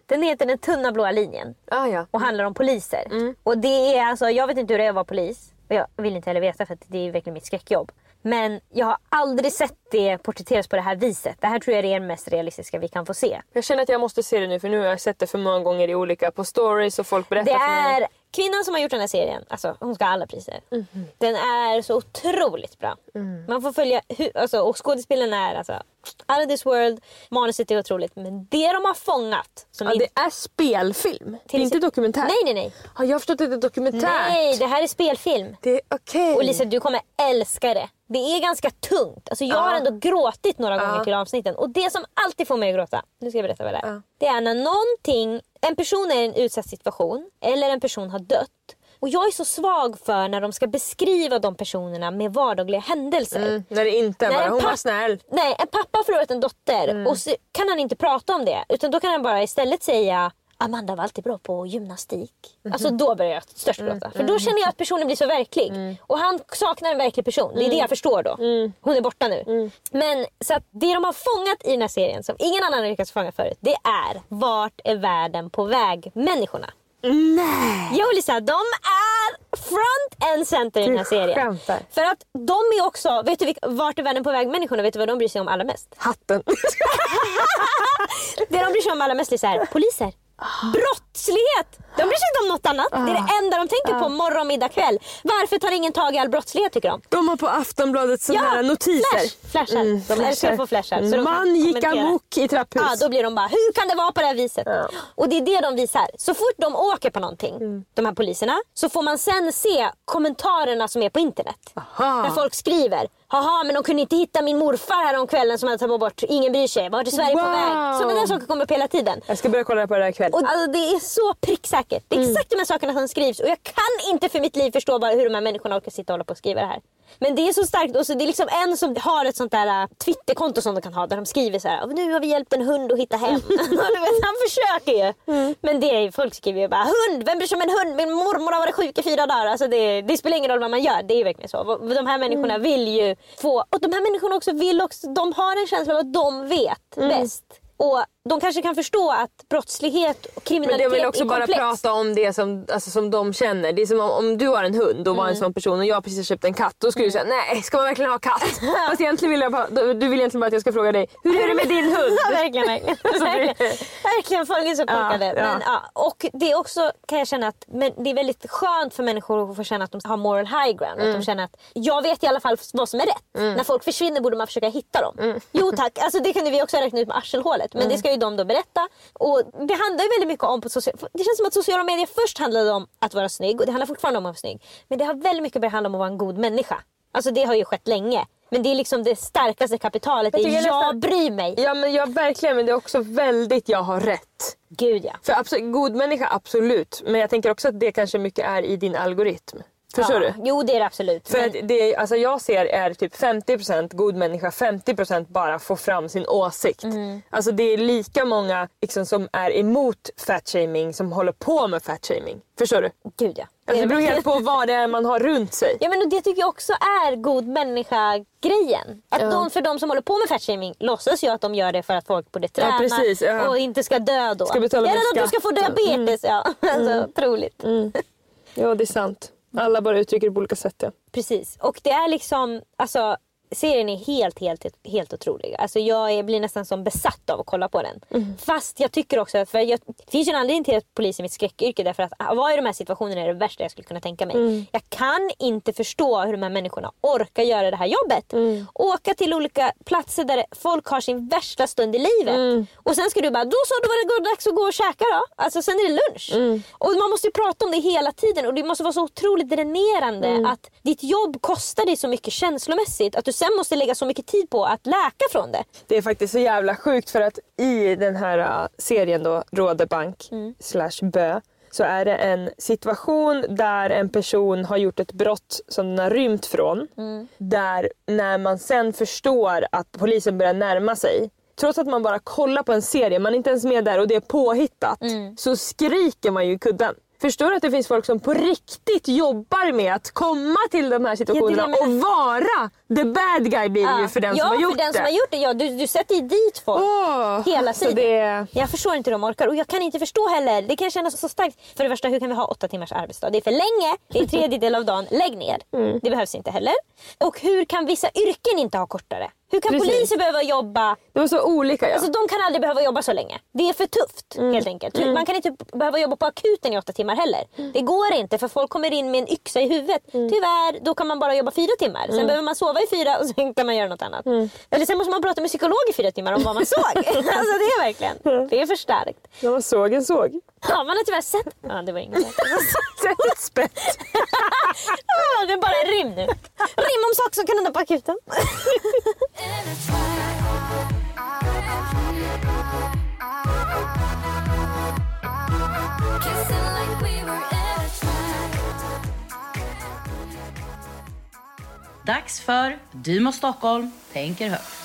Den heter Den tunna blåa linjen Ah, ja. och handlar om poliser. Och det är alltså, jag vet inte hur det är att vara polis. Och jag vill inte heller veta för att det är verkligen mitt skräckjobb. Men jag har aldrig sett det porträtteras på det här viset. Det här tror jag är det mest realistiska vi kan få se. Jag känner att jag måste se det nu för nu har jag sett det för många gånger i olika på stories och folk berättar Det för mig. Kvinnan som har gjort den här serien. Alltså, hon ska ha alla priser. Den är så otroligt bra. Man får följa hur, alltså, och skådespelarna är alltså out of this world. Manuset är otroligt. Men det de har fångat. Som Ja, inte- det är spelfilm. Det är inte dokumentär. Nej, nej, nej. Har jag förstått att det är dokumentärt? Nej, det här är spelfilm. Det är okej. Och Lisa, du kommer älska det. Det är ganska tungt. Alltså, jag har ändå gråtit några gånger till avsnitten. Och det som alltid får mig att gråta, nu ska jag berätta vad det är. Det är när någonting, en person är i en utsatt situation eller en person har dött. Och jag är så svag för när de ska beskriva de personerna med vardagliga händelser. Mm, när det inte är bara hon var snäll. Nej, en pappa har förlorat en dotter och så kan han inte prata om det. Utan då kan han bara istället säga Amanda var alltid bra på gymnastik. Alltså då börjar jag störtgråta. För då känner jag att personen blir så verklig. Och han saknar en verklig person. Det är det jag förstår då. Hon är borta nu. Men så att det de har fångat i den här serien som ingen annan har lyckats fånga förut. Det är vart är världen på väg människorna. Nej! Jo Lisa, de är front and center i den här serien. skämtar. För att de är också, vet du vart är världen på väg människorna? Vet du vad de bryr sig om allra mest? Hatten. Det de bryr sig om allra mest är så här, poliser. Brottslighet! De bryr sig inte om något annat. Det är det enda de tänker på morgon, middag, kväll. Varför tar ingen tag i all brottslighet tycker de? De har på Aftonbladet sådana här notiser. Flash, flashar. Mm, de älskar att få flashar. så de kan Man gick amok i trapphus. Ja, då blir de bara, hur kan det vara på det här viset? Ja. Och det är det de visar. Så fort de åker på någonting, Mm. de här poliserna, så får man sen se kommentarerna som är på internet. Aha. Där folk skriver, haha men de kunde inte hitta min morfar här om kvällen som hade tagit bort, ingen bryr sig, vart är Sverige på Wow. väg? Sådana där saker kommer upp hela tiden. Jag ska börja kolla på det här ikväll. Och alltså, det är så pricksäkert. Det är Mm. exakt de här sakerna som skrivs och jag kan inte för mitt liv förstå bara hur de här människorna orkar sitta och hålla på och skriva det här. Men det är så starkt och så det är liksom en som har ett sånt där äh, Twitterkonto som de kan ha där de skriver så här. nu har vi hjälpt en hund att hitta hem. Han försöker ju. Mm. Men det är, folk skriver ju bara hund, vem bryr sig om en hund? Min mormor har varit sjuk i fyra dagar. Alltså det, det spelar ingen roll vad man gör, det är verkligen så. De här människorna Mm. vill ju få, och de här människorna också vill också, de har en känsla av att de vet Mm. bäst. Och de kanske kan förstå att brottslighet och Men kriminalitet det vill också är bara prata om det som, alltså, som de känner. Det är som om, om du har en hund och var Mm. en sån person och jag precis köpt en katt. Då skulle du säga nej, ska man verkligen ha katt? Fast egentligen vill jag bara, du vill egentligen bara att jag ska fråga dig, hur är det med din hund? Ja, verkligen, verkligen. verkligen. verkligen folk är så korkade. Ja, ja. Men, ja. Och det är också kan jag känna att men det är väldigt skönt för människor att få känna att de har moral high ground. Mm. Att de känner att jag vet i alla fall vad som är rätt. När folk försvinner borde man försöka hitta dem. Mm. Jo tack, alltså, det kunde vi också räkna ut med arselhålet. Men det ska ju de då berätta. Och det handlar ju väldigt mycket om på social... Det känns som att sociala medier först handlade om att vara snygg och det handlar fortfarande om att vara snygg. Men det har väldigt mycket börjat handla om att vara en god människa. Alltså det har ju skett länge. Men det är liksom det starkaste kapitalet. Jag är jag nästan- bryr mig. Ja men jag verkligen, men det är också väldigt jag har rätt. Gud ja. För absolut, god människa absolut, men jag tänker också att det kanske mycket är i din algoritm. Förstår ja. du? Jo det är det absolut. För Men- det alltså jag ser är typ 50% god människa, 50% bara få fram sin åsikt. Mm. Alltså det är lika många liksom, som är emot fatshaming som håller på med fatshaming. Förstår du? Gud ja. Alltså, det beror helt på vad det är man har runt sig. Ja men och det tycker jag också är god människa-grejen. Att de, för de som håller på med fatshaming låtsas ju att de gör det för att folk borde träna precis, ja. och inte ska dö då. Ska betala ja, eller att du ska få skatt. Mm. diabetes. Ja. Alltså, otroligt. Ja det är sant. Alla bara uttrycker det på olika sätt ja. Precis. Och det är liksom, alltså serien är helt, helt, helt otrolig. Alltså jag blir nästan som besatt av att kolla på den. Mm. Fast jag tycker också att, för jag, det finns ju en anledning till att polis är mitt skräckyrke. Därför att att vara i de här situationerna är det värsta jag skulle kunna tänka mig. Mm. Jag kan inte förstå hur de här människorna orkar göra det här jobbet. Mm. Åka till olika platser där folk har sin värsta stund i livet. Mm. Och sen ska du bara, då så då var det dags att gå och käka då. Alltså sen är det lunch. Mm. Och man måste ju prata om det hela tiden och det måste vara så otroligt dränerande Mm. att ditt jobb kostar dig så mycket känslomässigt att du sen måste lägga så mycket tid på att läka från det. Det är faktiskt så jävla sjukt för att i den här uh, serien då, Rådebank slash Bö, så är det en situation där en person har gjort ett brott som den har rymt från. Där när man sen förstår att polisen börjar närma sig Trots att man bara kollar på en serie, man är inte ens med där och det är påhittat. Så skriker man ju i kudden. Förstår du att det finns folk som på riktigt jobbar med att komma till de här situationerna och vara the bad guy blir det ju för den ja, som har gjort för den det. som har gjort det. Ja, du, du sätter ju dit folk Åh, hela tiden. det- Jag förstår inte hur de orkar och jag kan inte förstå heller. Det kan kännas så starkt. För det första, hur kan vi ha åtta timmars arbetsdag? Det är för länge. Det är en tredjedel av dagen. Lägg ner. Mm. Det behövs inte heller. Och hur kan vissa yrken inte ha kortare? Hur kan Precis. poliser behöva jobba Det var så olika ja. Alltså de kan aldrig behöva jobba så länge. Det är för tufft Mm. helt enkelt. Man kan inte behöva jobba på akuten i åtta timmar heller. Det går inte för folk kommer in med en yxa i huvudet. Mm. Tyvärr, då kan man bara jobba fyra timmar. Sen behöver man sova i fyra och sen kan man göra något annat. Mm. Eller sen måste man prata med psykolog i fyra timmar om vad man såg. alltså det är verkligen, det är för starkt. Ja, man såg en såg. Ja, man har tyvärr sett... Ja, det var inget. Sett ett spett. Ja, det är bara rim nu. Rim om saker som kan hända på akuten. Dags för Du må Stockholm tänker högt.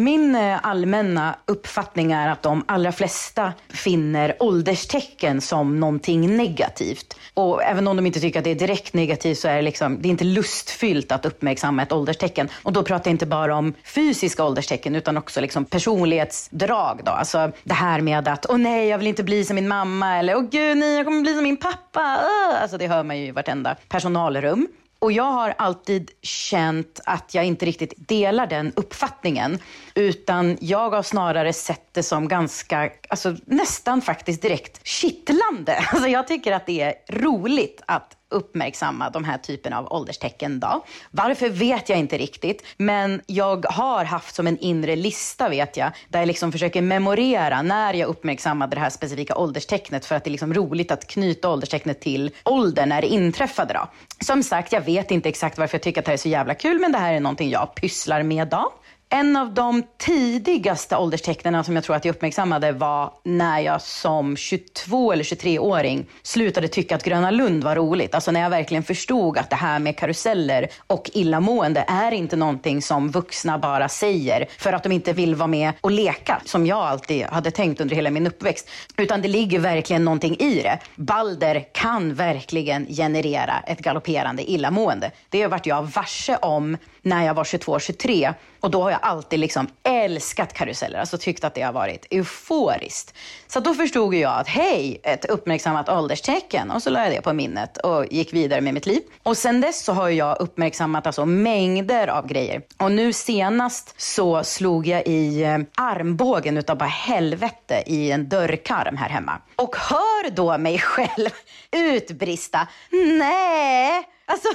Min eh, allmänna uppfattning är att de allra flesta finner ålderstecken som någonting negativt. Och även om de inte tycker att det är direkt negativt så är det, liksom, det är inte lustfyllt att uppmärksamma ett ålderstecken. Och då pratar jag inte bara om fysiska ålderstecken utan också liksom personlighetsdrag. Då. Alltså det här med att åh nej, jag vill inte bli som min mamma eller åh gud nej, jag kommer bli som min pappa. Alltså det hör man ju i vartenda personalrum. Och jag har alltid känt att jag inte riktigt delar den uppfattningen. Utan jag har snarare sett det som ganska, alltså nästan faktiskt direkt kittlande. Alltså jag tycker att det är roligt att uppmärksamma de här typen av ålderstecken. Då. Varför vet jag inte riktigt, men jag har haft som en inre lista vet jag, där jag liksom försöker memorera när jag uppmärksammade det här specifika ålderstecknet för att det är liksom roligt att knyta ålderstecknet till åldern när det inträffade. Då. Som sagt, jag vet inte exakt varför jag tycker att det här är så jävla kul, men det här är någonting jag pysslar med. Då. En av de tidigaste ålderstecknen som jag tror att jag uppmärksammade var när jag som 22 eller 23-åring slutade tycka att Gröna Lund var roligt. Alltså när jag verkligen förstod att det här med karuseller och illamående är inte någonting som vuxna bara säger för att de inte vill vara med och leka, som jag alltid hade tänkt under hela min uppväxt. Utan det ligger verkligen någonting i det. Balder kan verkligen generera ett galopperande illamående. Det har varit jag varse om när jag var 22-23 och då har jag alltid liksom älskat karuseller, alltså tyckt att det har varit euforiskt. Så då förstod jag att hej, ett uppmärksammat ålderstecken och så la jag det på minnet och gick vidare med mitt liv. Och sen dess så har jag uppmärksammat alltså mängder av grejer. Och nu senast så slog jag i eh, armbågen utav bara helvete i en dörrkarm här hemma. Och hör då mig själv utbrista, nej, Alltså,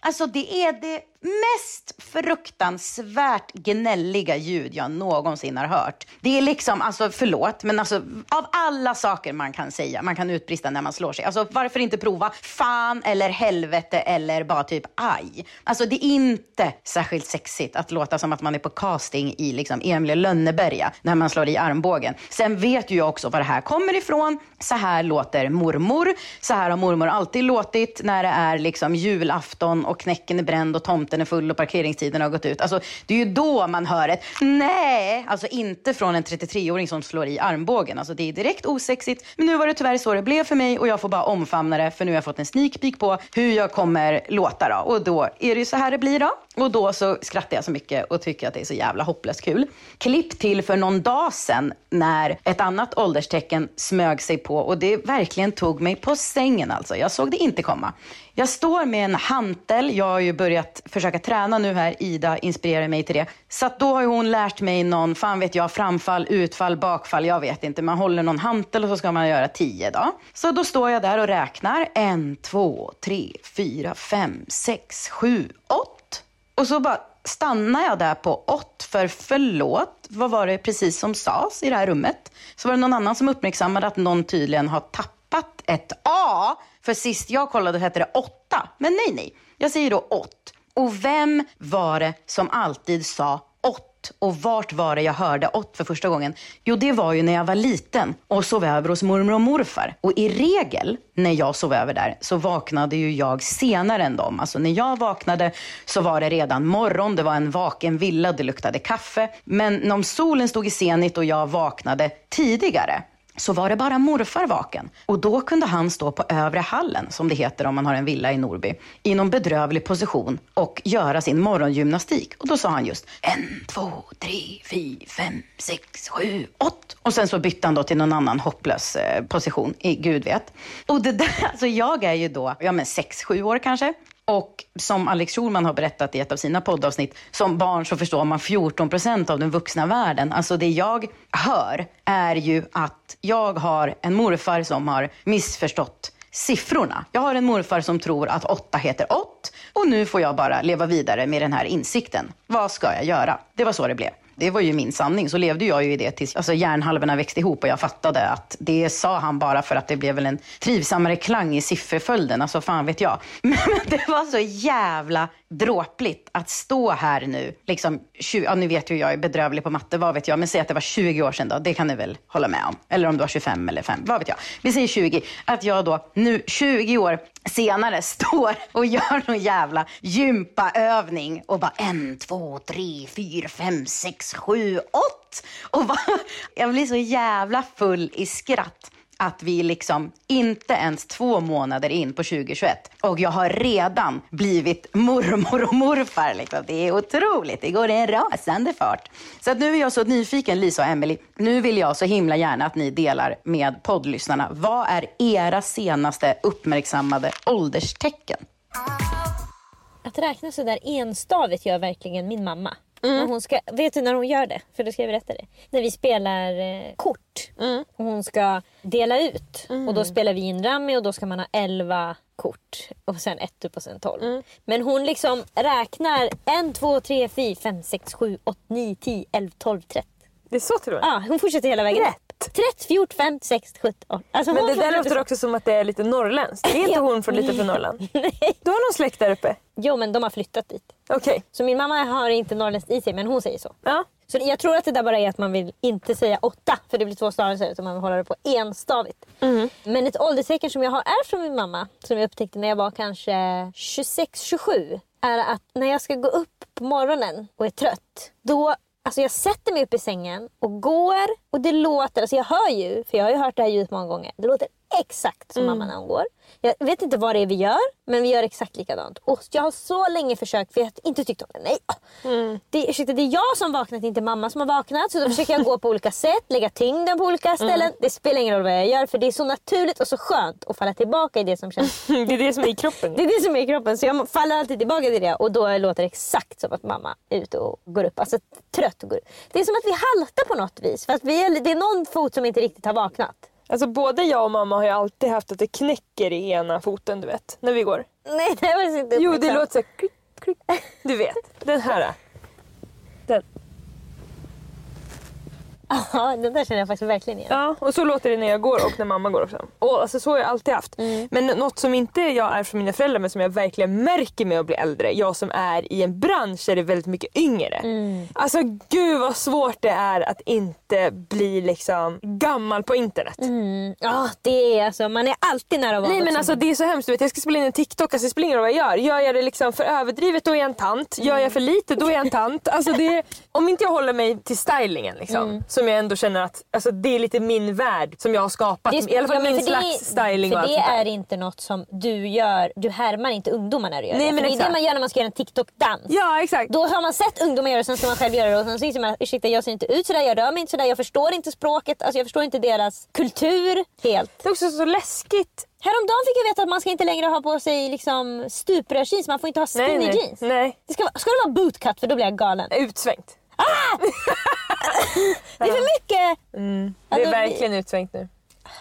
alltså det är det mest fruktansvärt gnälliga ljud jag någonsin har hört. Det är liksom, alltså förlåt, men alltså av alla saker man kan säga, man kan utbrista när man slår sig. Alltså varför inte prova fan eller helvete eller bara typ aj? Alltså det är inte särskilt sexigt att låta som att man är på casting i liksom Emil i Lönneberga när man slår i armbågen. Sen vet ju jag också var det här kommer ifrån. Så här låter mormor. Så här har mormor alltid låtit när det är liksom julafton och knäcken är bränd och tomten är full och parkeringstiden har gått ut. Alltså, det är ju då man hör ett nej, alltså inte från en 33-åring som slår i armbågen. Alltså, det är direkt osexigt. Men nu var det tyvärr så det blev för mig och jag får bara omfamna det för nu har jag fått en sneak peek på hur jag kommer låta. Då. Och då är det ju så här det blir då. Och då så skrattar jag så mycket och tycker att det är så jävla hopplöst kul. Klipp till för någon dag sedan när ett annat ålderstecken smög sig på och det verkligen tog mig på sängen alltså. Jag såg det inte komma. Jag står med en hantel. Jag har ju börjat försöka träna nu här. Ida inspirerar mig till det. Så att då har ju hon lärt mig någon, fan vet jag, framfall, utfall, bakfall. Jag vet inte. Man håller någon hantel och så ska man göra tio då. Så då står jag där och räknar. En, två, tre, fyra, fem, sex, sju, åtta. Och så bara stannar jag där på åt För förlåt, vad var det precis som sades i det här rummet? Så var det någon annan som uppmärksammade att någon tydligen har tappat ett A. För sist jag kollade hette det åtta. Men nej, nej. Jag säger då åt. Och vem var det som alltid sa och vart var det jag hörde åt för första gången? Jo, det var ju när jag var liten och sov över hos mormor och morfar. Och i regel när jag sov över där så vaknade ju jag senare än dem. Alltså när jag vaknade så var det redan morgon, det var en vaken villa, det luktade kaffe. Men om solen stod i zenit och jag vaknade tidigare så var det bara morfar vaken. Och då kunde han stå på övre hallen, som det heter om man har en villa i Norby, i någon bedrövlig position och göra sin morgongymnastik. Och då sa han just en, två, tre, fyra, fem, sex, sju, åtta. Och sen så bytte han då till någon annan hopplös eh, position, i gud vet. Och det där, så alltså jag är ju då, ja men sex, sju år kanske. Och som Alex Schulman har berättat i ett av sina poddavsnitt, som barn så förstår man 14 procent av den vuxna världen. Alltså det jag hör är ju att jag har en morfar som har missförstått siffrorna. Jag har en morfar som tror att åtta heter ått och nu får jag bara leva vidare med den här insikten. Vad ska jag göra? Det var så det blev. Det var ju min sanning. Så levde jag ju i det tills alltså, hjärnhalvorna växte ihop och jag fattade att det sa han bara för att det blev väl en trivsammare klang i sifferföljden. Alltså fan vet jag. Men det var så jävla dråpligt att stå här nu. Liksom, 20, ja, ni vet ju jag är bedrövlig på matte, vad vet jag. Men säg att det var 20 år sedan då, det kan ni väl hålla med om. Eller om det var 25 eller 5, vad vet jag. Vi säger 20. Att jag då nu 20 år senare står och gör någon jävla gympaövning och bara en, två, tre, fyra, fem, sex, sju, åtta. Och bara, jag blir så jävla full i skratt att vi liksom inte ens två månader in på 2021 och jag har redan blivit mormor och morfar. Liksom. Det är otroligt. Det går i en rasande fart. Så att nu är jag så nyfiken, Lisa och Emily. Nu vill jag så himla gärna att ni delar med poddlyssnarna. Vad är era senaste uppmärksammade ålderstecken? Att räkna så där enstavigt gör verkligen min mamma. När hon ska, vet du när hon gör det? För då ska jag berätta det. När vi spelar eh, kort. Och hon ska dela ut. Och då spelar vi in Rami och då ska man ha 11 kort. Och sen ett upp och sen 12. Men hon liksom räknar 1, 2, 3, 4, 5, 6, 7, 8, 9, 10, 11, 12, 13. Det är så till och med. Ja, hon fortsätter hela vägen upp. 30, 14, 5, 6, 17. Alltså Men det där låter så. också som att det är lite norrländskt. Är inte hon från lite från Norrland? Du har någon släkt där uppe? Jo men de har flyttat dit. Okej. Så min mamma har inte norrländskt i sig men hon säger så. Ja. Så jag tror att det där bara är att man vill inte säga åtta för det blir två stavelser utan man vill hålla det på enstavigt. Men ett ålderstecken som jag har är från min mamma som jag upptäckte när jag var kanske 26-27 är att när jag ska gå upp på morgonen och är trött då Alltså jag sätter mig upp i sängen och går och det låter, alltså jag hör ju, för jag har ju hört det här ljudet många gånger. Det låter exakt som mamma när hon går. Jag vet inte vad det är vi gör, men vi gör exakt likadant. Och jag har så länge försökt, för jag har inte tyckt om det. Nej. Det, ursäkta, det är jag som vaknat, inte mamma som har vaknat. Så då försöker jag gå på olika sätt, lägga tyngden på olika ställen. Det spelar ingen roll vad jag gör, för det är så naturligt och så skönt att falla tillbaka i det som känns Det är det som är i kroppen. det är det som är i kroppen. Så jag faller alltid tillbaka till det och då låter det exakt som att mamma är ute och går upp. Alltså trött och går upp. Det är som att vi haltar på något vis. För att vi är, det är någon fot som inte riktigt har vaknat. Alltså både jag och mamma har ju alltid haft att det knäcker i ena foten du vet. När vi går. Nej, det var inte Jo det låter såhär klick, klick. Du vet. Den här. Ja, det där känner jag faktiskt verkligen igen. Ja, och så låter det när jag går och när mamma går också. Och alltså, så har jag alltid haft. Men något som inte jag är från mina föräldrar men som jag verkligen märker med att bli äldre. Jag som är i en bransch där det är väldigt mycket yngre. Alltså gud vad svårt det är att inte bli liksom gammal på internet. Ja, det är alltså, man är alltid nära att vara Nej men alltså det är så hemskt. Du vet, jag ska spela in en TikTok, alltså, det spelar ingen roll vad jag gör. Gör jag det liksom för överdrivet då är jag en tant. Gör jag för lite då är jag en tant. Alltså, det om inte jag håller mig till stylingen liksom, som jag ändå känner att alltså, det är lite min värld som jag har skapat. Det är- I alla fall ja, min slags det, styling och För allt det är inte något som du gör. Du härmar inte ungdomar när du gör Nej, det. men det är det man gör när man ska göra en TikTok-dans. Ja exakt. Då har man sett ungdomar göra det, sen ska man själv göra det och sen inser man ursäkta jag ser inte ut sådär, jag rör mig inte sådär, jag förstår inte språket, alltså jag förstår inte deras kultur helt. Det är också så läskigt. Häromdagen fick jag veta att man ska inte längre ha på sig liksom stuprörsjeans, man får inte ha Nej, skinny nej. jeans. nej. Det ska, ska det vara bootcut för då blir jag galen. Utsvängt. Det är för mycket! Det är Alltså, verkligen utsvängt nu.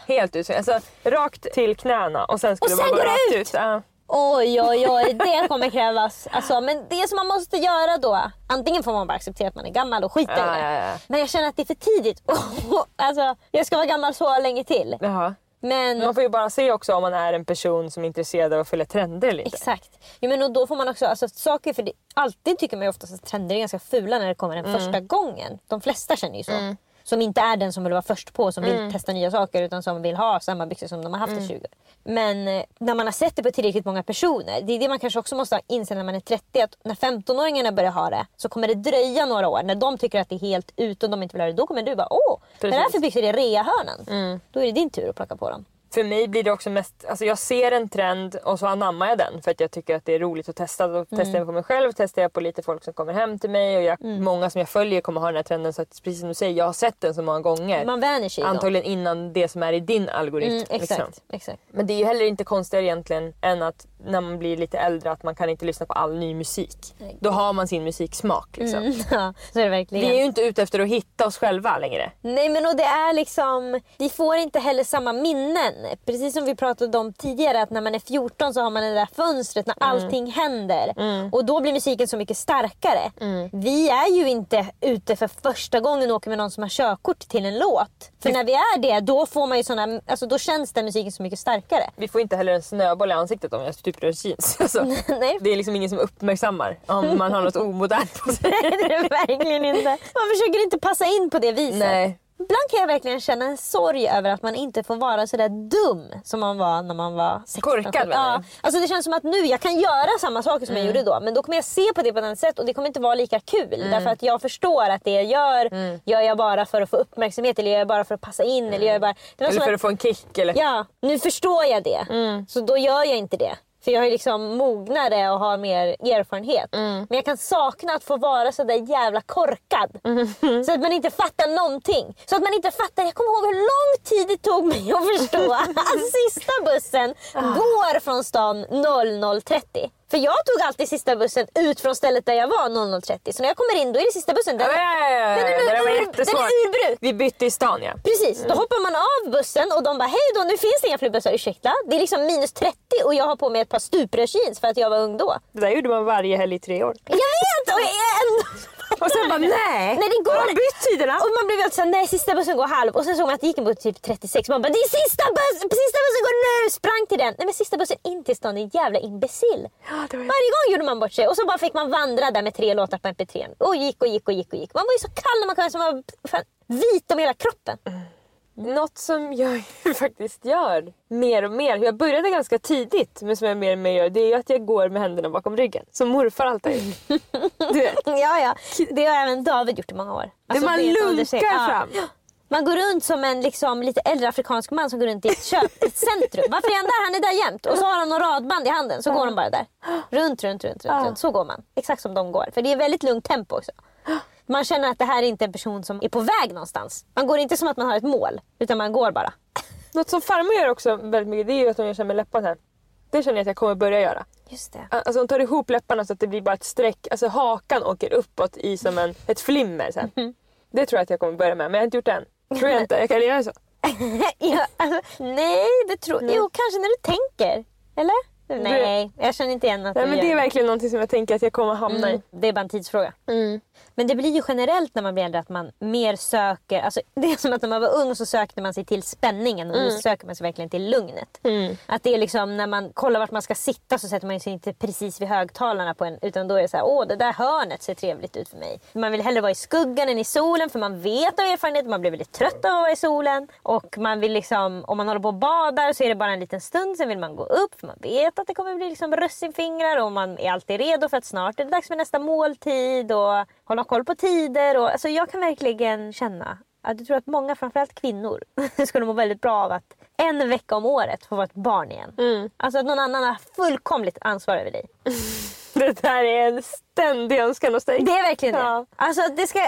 Helt utsvängt. Alltså rakt till knäna och sen skulle Och sen bara gå rakt ut. ut. Ja. Oj, oj, oj, det kommer krävas. Alltså, men det som man måste göra då, antingen får man bara acceptera att man är gammal och skita i det. Men jag känner att det är för tidigt. alltså, jag ska vara gammal så länge till. Jaha. Men Man får ju bara se också om man är en person som är intresserad av att följa trender eller inte. Exakt. Jo, men och då får man också, alltså, saker, för det, alltid tycker man ju oftast att trender är ganska fula när det kommer den första gången. De flesta känner ju så. Som inte är den som vill vara först på, som vill testa nya saker utan som vill ha samma byxor som de har haft i 20 år. Men eh, när man har sett det på tillräckligt många personer, det är det man kanske också måste inse när man är 30, att när 15-åringarna börjar ha det så kommer det dröja några år. När de tycker att det är helt ute och de inte vill ha det, då kommer du bara åh, är det här för byxor i reahörnan? Då är det din tur att plocka på dem. För mig blir det också mest, alltså jag ser en trend och så anammar jag den för att jag tycker att det är roligt att testa. Då testar jag på mig själv, testar jag på lite folk som kommer hem till mig och jag, många som jag följer kommer ha den här trenden så att precis som du säger, jag har sett den så många gånger. Man vänjer sig. Antagligen innan det som är i din algoritm. Mm, exakt, liksom. exakt. Men det är ju heller inte konstigare egentligen än att när man blir lite äldre att man kan inte lyssna på all ny musik. Då har man sin musiksmak. Liksom. Ja, så är det verkligen. Vi är ju inte ute efter att hitta oss själva längre. Nej men och det är liksom, vi får inte heller samma minnen. Precis som vi pratade om tidigare att när man är 14 så har man det där fönstret när allting händer. Och då blir musiken så mycket starkare. Vi är ju inte ute för första gången och åker med någon som har körkort till en låt. För när vi är det då får man ju såna, alltså då känns den musiken så mycket starkare. Vi får inte heller en snöboll i ansiktet om jag har stuprörsjeans. Alltså, det är liksom ingen som uppmärksammar om man har något omodernt på sig. Nej det är verkligen inte. Man försöker inte passa in på det viset. Nej. Ibland kan jag verkligen känna en sorg över att man inte får vara så där dum som man var när man var 16. Korkad, ja, alltså Det känns som att nu, jag kan göra samma saker som jag gjorde då men då kommer jag se på det på ett annat sätt och det kommer inte vara lika kul. Därför att jag förstår att det jag gör, gör jag bara för att få uppmärksamhet eller gör jag bara för att passa in. Eller, gör jag bara... det var Eller för att- att få en kick. Eller... Ja, nu förstår jag det. Så då gör jag inte det. För jag är liksom mognare och har mer erfarenhet. Men jag kan sakna att få vara så där jävla korkad. Så att man inte fattar någonting. Så att man inte fattar, jag kommer ihåg hur lång tid det tog mig att förstå att sista bussen går från stan 00.30. För jag tog alltid sista bussen ut från stället där jag var 00.30. Så när jag kommer in då är det sista bussen. Den, Ja, ja, ja, den är, var ur, den är urbruk. Vi bytte i stan ja. Precis, då hoppar man av bussen och de bara hej då nu finns det inga fler bussar, ursäkta. Det är liksom minus 30 och jag har på mig ett par stuprörsjeans för att jag var ung då. Det där gjorde man varje helg i tre år. Jag vet! Och jag är ändå... Och sen bara nej! Nej, det går Har de bytt tiderna? Och man blev helt såhär, nej sista bussen går halv. Och sen såg man att det gick en buss typ 36. Man bara, det är sista bussen! Sista bussen går nu! Sprang till den. Nej men sista bussen in till stan, din jävla imbecill. var- Varje gång gjorde man bort sig. Och så bara fick man vandra där med tre låtar på mp3. Och gick och gick och gick och gick. Man var ju så kall när man kom hem, så man var fan vit om hela kroppen. Något som jag faktiskt gör mer och mer, jag började ganska tidigt men som jag mer och mer gör, det är att jag går med händerna bakom ryggen. Som morfar alltid har gjort. Du vet. Ja, ja. Det har även David gjort i många år. Alltså, man lunkar säger. Ja. fram. Man går runt som en liksom, lite äldre afrikansk man som går runt i ett, köp, ett centrum. Varför är han där? Han är där jämt. Och så har han någon radband i handen. Så går de bara där. Runt, runt, runt, runt, runt. Så går man. Exakt som de går. För det är väldigt lugnt tempo också. Man känner att det här är inte en person som är på väg någonstans. Man går inte som att man har ett mål. Utan man går bara. Något som farmor gör också väldigt mycket det är ju att hon gör så med läpparna här. Det känner jag att jag kommer börja göra. Just det. Alltså hon tar ihop läpparna så att det blir bara ett streck, alltså hakan åker uppåt i som en, ett flimmer. Så här. Det tror jag att jag kommer börja med men jag har inte gjort det än. Tror jag inte, jag kan göra så. ja, alltså, nej, det tror Jo, kanske när du tänker. Eller? Nej, jag känner inte igen att Nej, men gör det är verkligen någonting som jag tänker att jag kommer hamna i. Det är bara en tidsfråga. Men det blir ju generellt när man blir äldre att man mer söker, alltså det är som att när man var ung så sökte man sig till spänningen och nu söker man sig verkligen till lugnet. Att det är liksom när man kollar vart man ska sitta så sätter man sig inte precis vid högtalarna på en utan då är det så här, åh det där hörnet ser trevligt ut för mig. Man vill hellre vara i skuggan än i solen för man vet av erfarenhet, man blir väldigt trött av att vara i solen och man vill liksom, om man håller på och badar så är det bara en liten stund sen vill man gå upp för man vet att det kommer bli liksom russinfingrar och man är alltid redo för att snart är det dags för nästa måltid och hålla koll på tider. Och, alltså jag kan verkligen känna att jag tror att många, framförallt kvinnor, skulle må väldigt bra av att en vecka om året få vara ett barn igen. Alltså att någon annan har fullkomligt ansvar över dig. Det där är en ständig önskan hos dig. Det är verkligen Ja. det. Alltså det ska,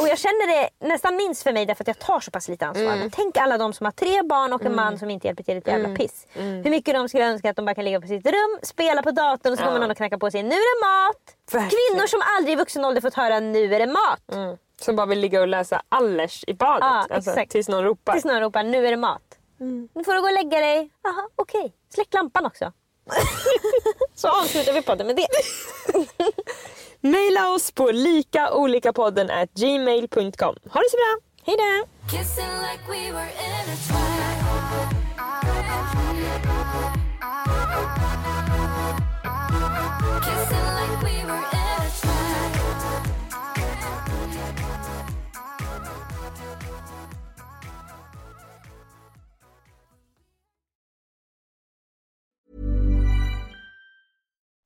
och jag känner det nästan minst för mig därför att jag tar så pass lite ansvar. Men tänk alla de som har tre barn och en man som inte hjälper till ett jävla piss. Hur mycket de skulle önska att de bara kan ligga på sitt rum, spela på datorn och så kommer någon och knackar på sig. Nu är det mat! Verkligen. Kvinnor som aldrig i vuxen ålder fått höra nu är det mat. Mm. Som bara vill ligga och läsa Allers i badet. Ja, alltså, tills någon ropar. Tills någon ropar nu är det mat. Nu får du gå och lägga dig. Jaha, okej. Släck lampan också. så avslutar vi podden med det. Maila oss på likaolikapodden at gmail.com. Ha det så bra! Hej då! Kissing like